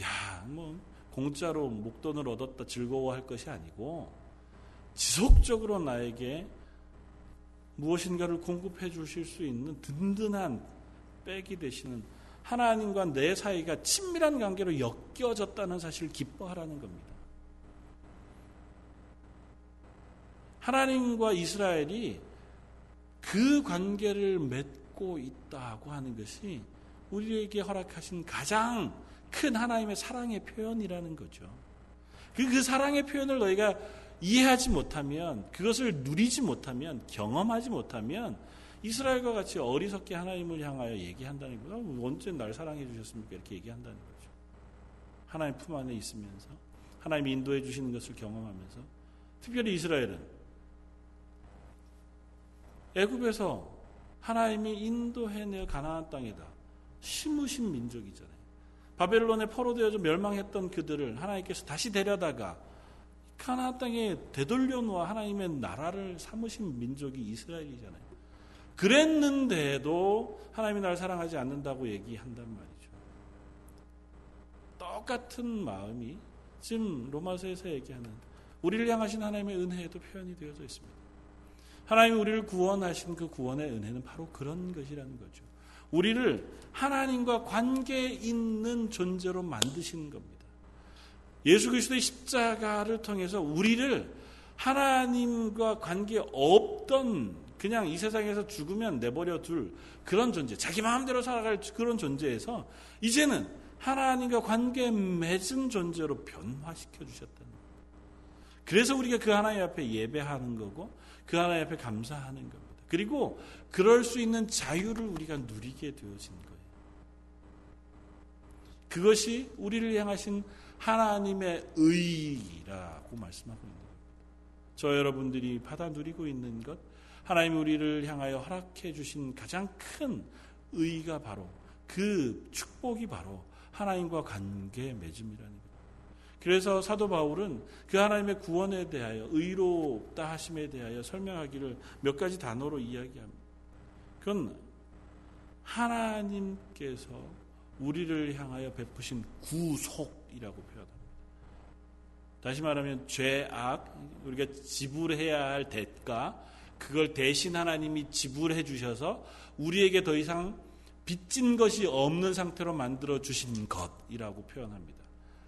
야, 뭐 공짜로 목돈을 얻었다 즐거워할 것이 아니고 지속적으로 나에게 무엇인가를 공급해 주실 수 있는 든든한 백이 되시는 하나님과 내 사이가 친밀한 관계로 엮여졌다는 사실을 기뻐하라는 겁니다. 하나님과 이스라엘이 그 관계를 맺고 있다고 하는 것이 우리에게 허락하신 가장 큰 하나님의 사랑의 표현이라는 거죠. 그, 그 사랑의 표현을 너희가 이해하지 못하면, 그것을 누리지 못하면, 경험하지 못하면, 이스라엘과 같이 어리석게 하나님을 향하여 얘기한다는 거예요. 어, 언제 날 사랑해 주셨습니까? 이렇게 얘기한다는 거죠. 하나님 품 안에 있으면서, 하나님이 인도해 주시는 것을 경험하면서, 특별히 이스라엘은 애굽에서 하나님이 인도해내 가나안 땅에다 심으신 민족이잖아요. 바벨론에 포로되어져 멸망했던 그들을 하나님께서 다시 데려다가 가나안 땅에 되돌려 놓아 하나님의 나라를 삼으신 민족이 이스라엘이잖아요. 그랬는데도 하나님이 날 사랑하지 않는다고 얘기한단 말이죠. 똑같은 마음이 지금 로마서에서 얘기하는 우리를 향하신 하나님의 은혜에도 표현이 되어져 있습니다. 하나님이 우리를 구원하신 그 구원의 은혜는 바로 그런 것이라는 거죠. 우리를 하나님과 관계 있는 존재로 만드시는 겁니다. 예수 그리스도의 십자가를 통해서 우리를 하나님과 관계 없던 그냥 이 세상에서 죽으면 내버려 둘 그런 존재, 자기 마음대로 살아갈 그런 존재에서 이제는 하나님과 관계 맺은 존재로 변화시켜 주셨다는 거예요. 그래서 우리가 그 하나님 앞에 예배하는 거고 그 하나님 앞에 감사하는 겁니다. 그리고 그럴 수 있는 자유를 우리가 누리게 되어진 거예요. 그것이 우리를 향하신 하나님의 의라고 말씀하고 있는 거예요. 저 여러분들이 받아 누리고 있는 것, 하나님 우리를 향하여 허락해 주신 가장 큰 의가 바로 그 축복이 바로 하나님과 관계 맺음이라는 거예요. 그래서 사도 바울은 그 하나님의 구원에 대하여 의롭다 하심에 대하여 설명하기를 몇 가지 단어로 이야기합니다. 그건 하나님께서 우리를 향하여 베푸신 구속이라고 표현합니다. 다시 말하면 죄악 우리가 지불해야 할 대가 그걸 대신 하나님이 지불해 주셔서 우리에게 더 이상 빚진 것이 없는 상태로 만들어 주신 것이라고 표현합니다.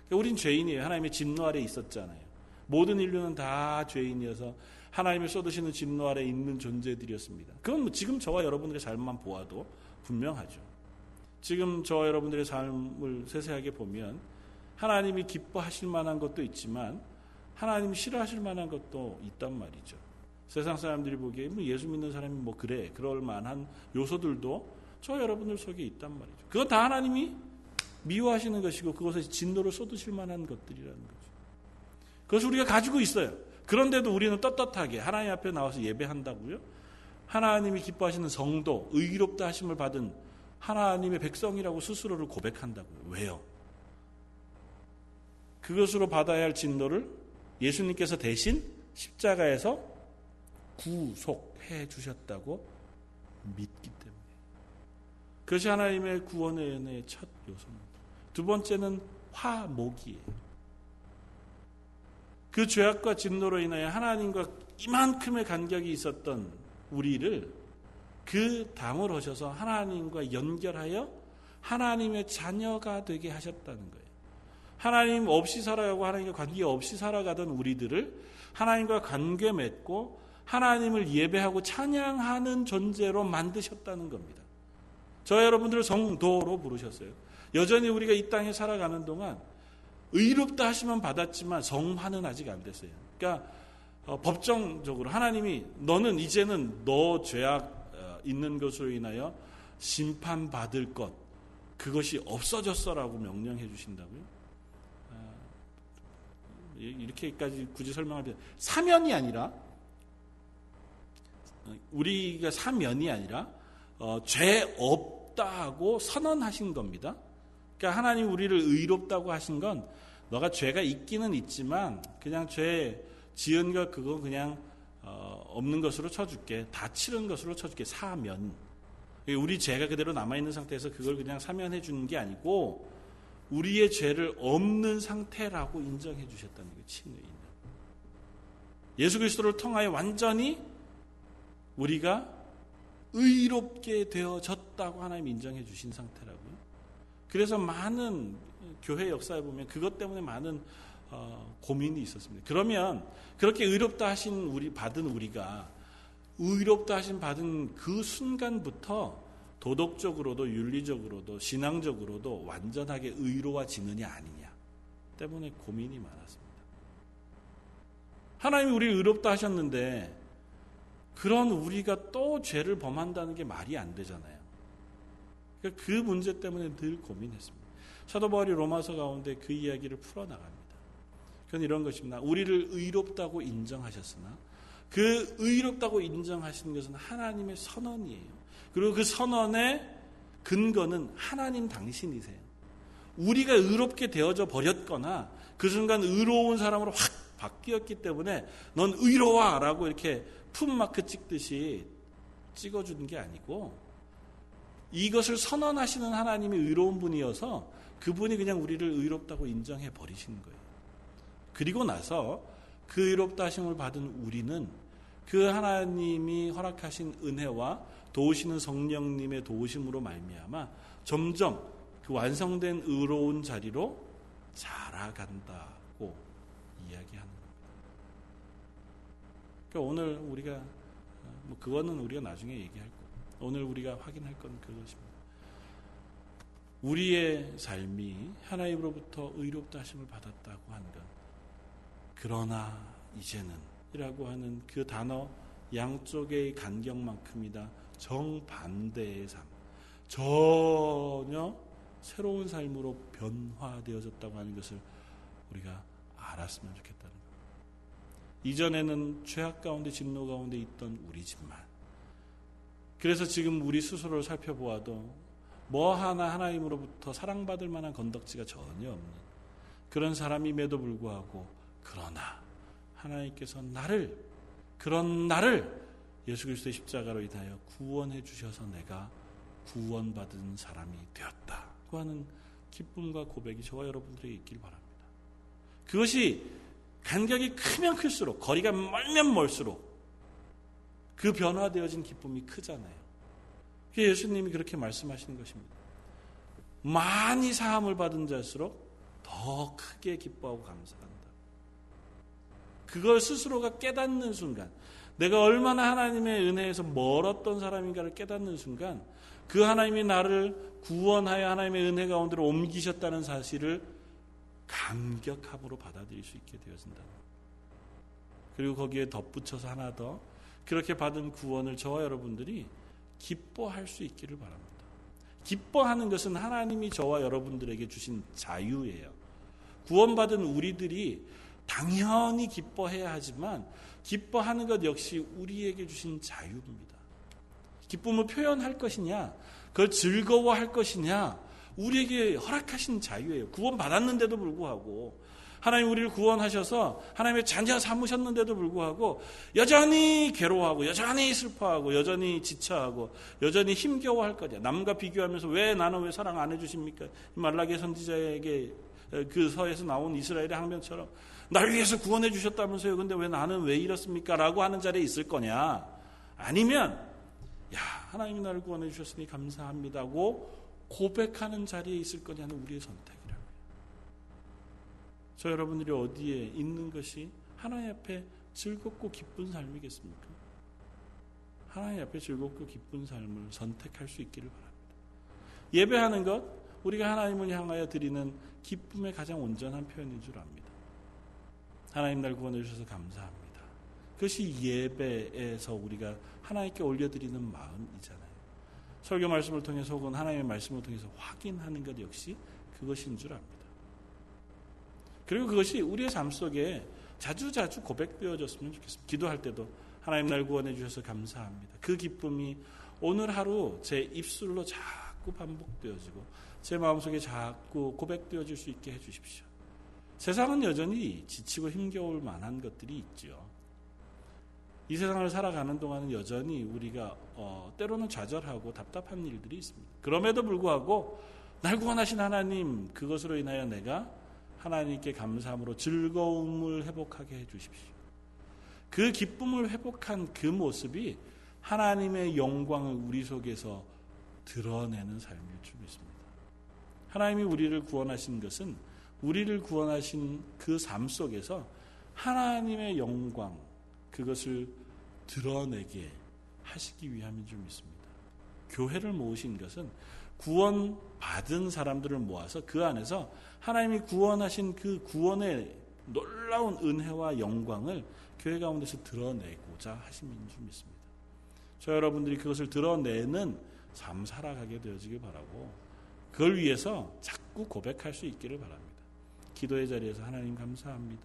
그러니까 우린 죄인이에요. 하나님의 진노 아래 있었잖아요. 모든 인류는 다 죄인이어서 하나님을 쏟으시는 진노 아래 있는 존재들이었습니다. 그건 뭐 지금 저와 여러분들의 삶만 보아도 분명하죠. 지금 저와 여러분들의 삶을 세세하게 보면 하나님이 기뻐하실 만한 것도 있지만 하나님이 싫어하실 만한 것도 있단 말이죠. 세상 사람들이 보기에 뭐 예수 믿는 사람이 뭐 그래 그럴 만한 요소들도 저 여러분들 속에 있단 말이죠. 그건 다 하나님이 미워하시는 것이고 그것에 진노를 쏟으실 만한 것들이라는 거죠. 그것을 우리가 가지고 있어요. 그런데도 우리는 떳떳하게 하나님 앞에 나와서 예배한다고요? 하나님이 기뻐하시는 성도, 의롭다 하심을 받은 하나님의 백성이라고 스스로를 고백한다고요. 왜요? 그것으로 받아야 할 진노를 예수님께서 대신 십자가에서 구속해 주셨다고 믿기 때문에. 그것이 하나님의 구원의 은혜의 첫 요소입니다. 두 번째는 화목이에요. 그 죄악과 진노로 인하여 하나님과 이만큼의 간격이 있었던 우리를 그 담을 오셔서 하나님과 연결하여 하나님의 자녀가 되게 하셨다는 거예요. 하나님 없이 살아가고 하나님과 관계 없이 살아가던 우리들을 하나님과 관계 맺고 하나님을 예배하고 찬양하는 존재로 만드셨다는 겁니다. 저 여러분들을 성도로 부르셨어요. 여전히 우리가 이 땅에 살아가는 동안 의롭다 하시면 받았지만 성화는 아직 안 됐어요. 그러니까 어, 법정적으로 하나님이 너는 이제는 너 죄악 어, 있는 것으로 인하여 심판받을 것 그것이 없어졌어라고 명령해 주신다고요. 어, 이렇게까지 굳이 설명하면 사면이 아니라 우리가 사면이 아니라 어, 죄 없다고 선언하신 겁니다. 그러니까 하나님 우리를 의롭다고 하신 건 너가 죄가 있기는 있지만 그냥 죄 지은 것 그거 그냥 어, 없는 것으로 쳐줄게. 다 치른 것으로 쳐줄게. 사면. 우리 죄가 그대로 남아 있는 상태에서 그걸 그냥 사면해 주는 게 아니고 우리의 죄를 없는 상태라고 인정해 주셨다는 게 친의인. 예수 그리스도를 통하여 완전히 우리가 의롭게 되어졌다고 하나님 인정해 주신 상태라고. 그래서 많은 교회 역사에 보면 그것 때문에 많은 어, 고민이 있었습니다. 그러면 그렇게 의롭다 하신 우리 받은 우리가 의롭다 하신 받은 그 순간부터 도덕적으로도 윤리적으로도 신앙적으로도 완전하게 의로워지느냐 아니냐 때문에 고민이 많았습니다. 하나님이 우리를 의롭다 하셨는데 그런 우리가 또 죄를 범한다는 게 말이 안 되잖아요. 그러니까 그 문제 때문에 늘 고민했습니다. 사도 바울이 로마서 가운데 그 이야기를 풀어나갑니다. 그건 이런 것입니다. 우리를 의롭다고 인정하셨으나 그 의롭다고 인정하시는 것은 하나님의 선언이에요. 그리고 그 선언의 근거는 하나님 당신이세요. 우리가 의롭게 되어져 버렸거나 그 순간 의로운 사람으로 확 바뀌었기 때문에 넌 의로워라고 이렇게 품마크 찍듯이 찍어주는 게 아니고 이것을 선언하시는 하나님이 의로운 분이어서 그분이 그냥 우리를 의롭다고 인정해 버리시는 거예요. 그리고 나서 그 의롭다 하심을 받은 우리는 그 하나님이 허락하신 은혜와 도우시는 성령님의 도우심으로 말미암아 점점 그 완성된 의로운 자리로 자라간다고 이야기하는 겁니다. 그러니까 오늘 우리가 뭐 그거는 우리가 나중에 얘기할 거예요. 오늘 우리가 확인할 건 그것입니다. 우리의 삶이 하나님으로부터 의롭다 하심을 받았다고 하는 것. 그러나 이제는 이라고 하는 그 단어 양쪽의 간격만큼이다. 정반대의 삶. 전혀 새로운 삶으로 변화되어졌다고 하는 것을 우리가 알았으면 좋겠다는 것. 이전에는 죄악 가운데 진노 가운데 있던 우리지만. 그래서 지금 우리 스스로를 살펴보아도 뭐 하나 하나님으로부터 사랑받을 만한 건덕지가 전혀 없는 그런 사람임에도 불구하고 그러나 하나님께서 나를 그런 나를 예수 그리스도의 십자가로 인하여 구원해 주셔서 내가 구원받은 사람이 되었다고 하는 기쁨과 고백이 저와 여러분들에게 있길 바랍니다. 그것이 간격이 크면 클수록 거리가 멀면 멀수록 그 변화되어진 기쁨이 크잖아요. 예수님이 그렇게 말씀하시는 것입니다. 많이 사함을 받은 자일수록 더 크게 기뻐하고 감사한다. 그걸 스스로가 깨닫는 순간, 내가 얼마나 하나님의 은혜에서 멀었던 사람인가를 깨닫는 순간, 그 하나님이 나를 구원하여 하나님의 은혜 가운데로 옮기셨다는 사실을 감격함으로 받아들일 수 있게 되어진다. 그리고 거기에 덧붙여서 하나 더 그렇게 받은 구원을 저와 여러분들이 기뻐할 수 있기를 바랍니다. 기뻐하는 것은 하나님이 저와 여러분들에게 주신 자유예요. 구원받은 우리들이 당연히 기뻐해야 하지만 기뻐하는 것 역시 우리에게 주신 자유입니다. 기쁨을 표현할 것이냐, 그걸 즐거워할 것이냐, 우리에게 허락하신 자유예요. 구원받았는데도 불구하고 하나님 우리를 구원하셔서 하나님의 자녀 삼으셨는데도 불구하고 여전히 괴로워하고 여전히 슬퍼하고 여전히 지쳐하고 여전히 힘겨워할 거냐. 남과 비교하면서 왜 나는 왜 사랑 안 해주십니까? 말라기 선지자에게 그 서에서 나온 이스라엘의 항변처럼 날 위해서 구원해 주셨다면서요. 근데 왜 나는 왜 이렇습니까? 라고 하는 자리에 있을 거냐. 아니면 야 하나님이 나를 구원해 주셨으니 감사합니다고 고백하는 자리에 있을 거냐는 우리의 선택. 저 여러분들이 어디에 있는 것이 하나님 앞에 즐겁고 기쁜 삶이겠습니까? 하나님 앞에 즐겁고 기쁜 삶을 선택할 수 있기를 바랍니다. 예배하는 것, 우리가 하나님을 향하여 드리는 기쁨의 가장 온전한 표현인 줄 압니다. 하나님 날 구원해 주셔서 감사합니다. 그것이 예배에서 우리가 하나님께 올려드리는 마음이잖아요. 설교 말씀을 통해서 혹은 하나님의 말씀을 통해서 확인하는 것 역시 그것인 줄 압니다. 그리고 그것이 우리의 삶 속에 자주자주 고백되어졌으면 좋겠습니다. 기도할 때도 하나님 날 구원해 주셔서 감사합니다. 그 기쁨이 오늘 하루 제 입술로 자꾸 반복되어지고 제 마음속에 자꾸 고백되어질 수 있게 해 주십시오. 세상은 여전히 지치고 힘겨울 만한 것들이 있죠. 이 세상을 살아가는 동안은 여전히 우리가 어, 때로는 좌절하고 답답한 일들이 있습니다. 그럼에도 불구하고 날 구원하신 하나님 그것으로 인하여 내가 하나님께 감사함으로 즐거움을 회복하게 해 주십시오. 그 기쁨을 회복한 그 모습이 하나님의 영광을 우리 속에서 드러내는 삶일 줄 믿습니다. 하나님이 우리를 구원하신 것은 우리를 구원하신 그 삶 속에서 하나님의 영광, 그것을 드러내게 하시기 위함인 줄 믿습니다. 교회를 모으신 것은 구원받은 사람들을 모아서 그 안에서 하나님이 구원하신 그 구원의 놀라운 은혜와 영광을 교회 가운데서 드러내고자 하심인 줄 믿습니다. 저 여러분들이 그것을 드러내는 삶 살아가게 되어지길 바라고 그걸 위해서 자꾸 고백할 수 있기를 바랍니다. 기도의 자리에서 하나님 감사합니다.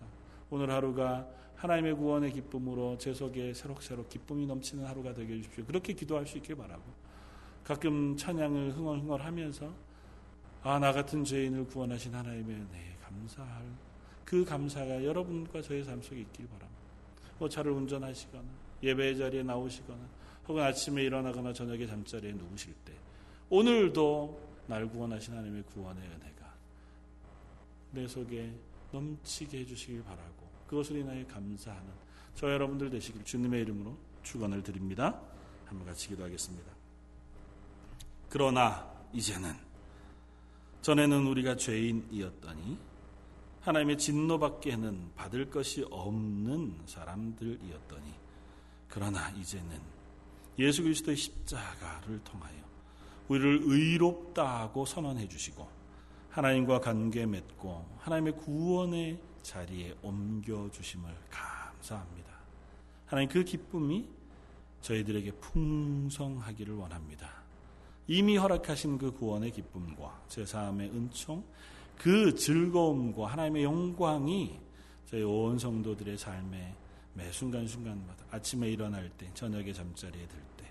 오늘 하루가 하나님의 구원의 기쁨으로 제 속에 새록새록 기쁨이 넘치는 하루가 되게 해주십시오. 그렇게 기도할 수 있길 바라고 가끔 찬양을 흥얼흥얼하면서 아 나 같은 죄인을 구원하신 하나님의 은혜에 감사할 그 감사가 여러분과 저의 삶 속에 있길 바랍니다. 뭐 차를 운전하시거나 예배의 자리에 나오시거나 혹은 아침에 일어나거나 저녁에 잠자리에 누우실 때 오늘도 날 구원하신 하나님의 구원의 은혜가 내 속에 넘치게 해주시길 바라고 그것을 인하여 감사하는 저 여러분들 되시길 주님의 이름으로 축원을 드립니다. 한번 같이 기도하겠습니다. 그러나 이제는 전에는 우리가 죄인이었더니 하나님의 진노밖에는 받을 것이 없는 사람들이었더니 그러나 이제는 예수 그리스도의 십자가를 통하여 우리를 의롭다 하고 선언해 주시고 하나님과 관계 맺고 하나님의 구원의 자리에 옮겨 주심을 감사합니다. 하나님 그 기쁨이 저희들에게 풍성하기를 원합니다. 이미 허락하신 그 구원의 기쁨과 제 삶의 은총, 그 즐거움과 하나님의 영광이 저희 온 성도들의 삶에 매 순간순간마다 아침에 일어날 때, 저녁에 잠자리에 들 때,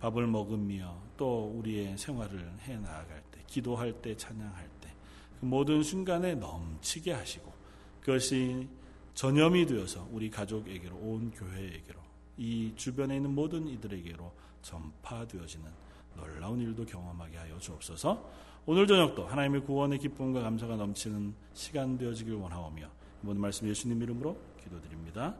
밥을 먹으며 또 우리의 생활을 해 나아갈 때, 기도할 때, 찬양할 때, 그 모든 순간에 넘치게 하시고 그것이 전염이 되어서 우리 가족에게로, 온 교회에게로, 이 주변에 있는 모든 이들에게로 전파되어지는 놀라운 일도 경험하게 하여 주옵소서. 오늘 저녁도 하나님의 구원의 기쁨과 감사가 넘치는 시간 되어지길 원하오며 모든 말씀 예수님 이름으로 기도드립니다.